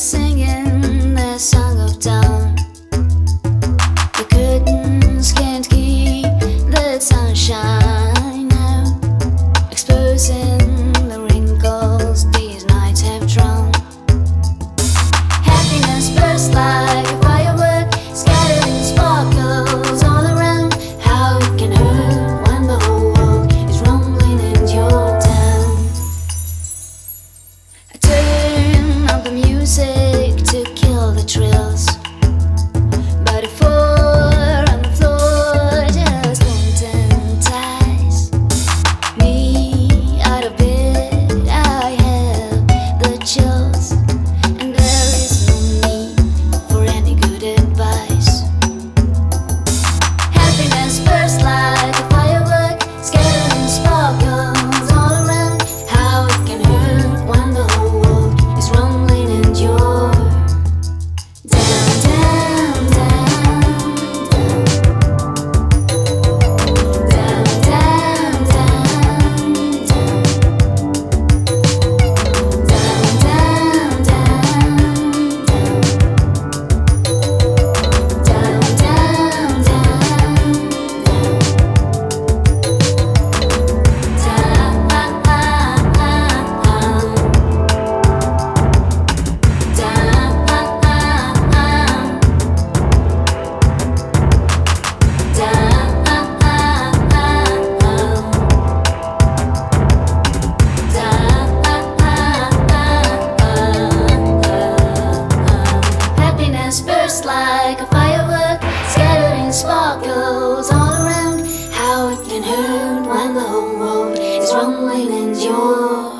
singing their song of dawn. like a firework, scattering sparkles all around. How it can hurt when the whole world is rumbling and yours.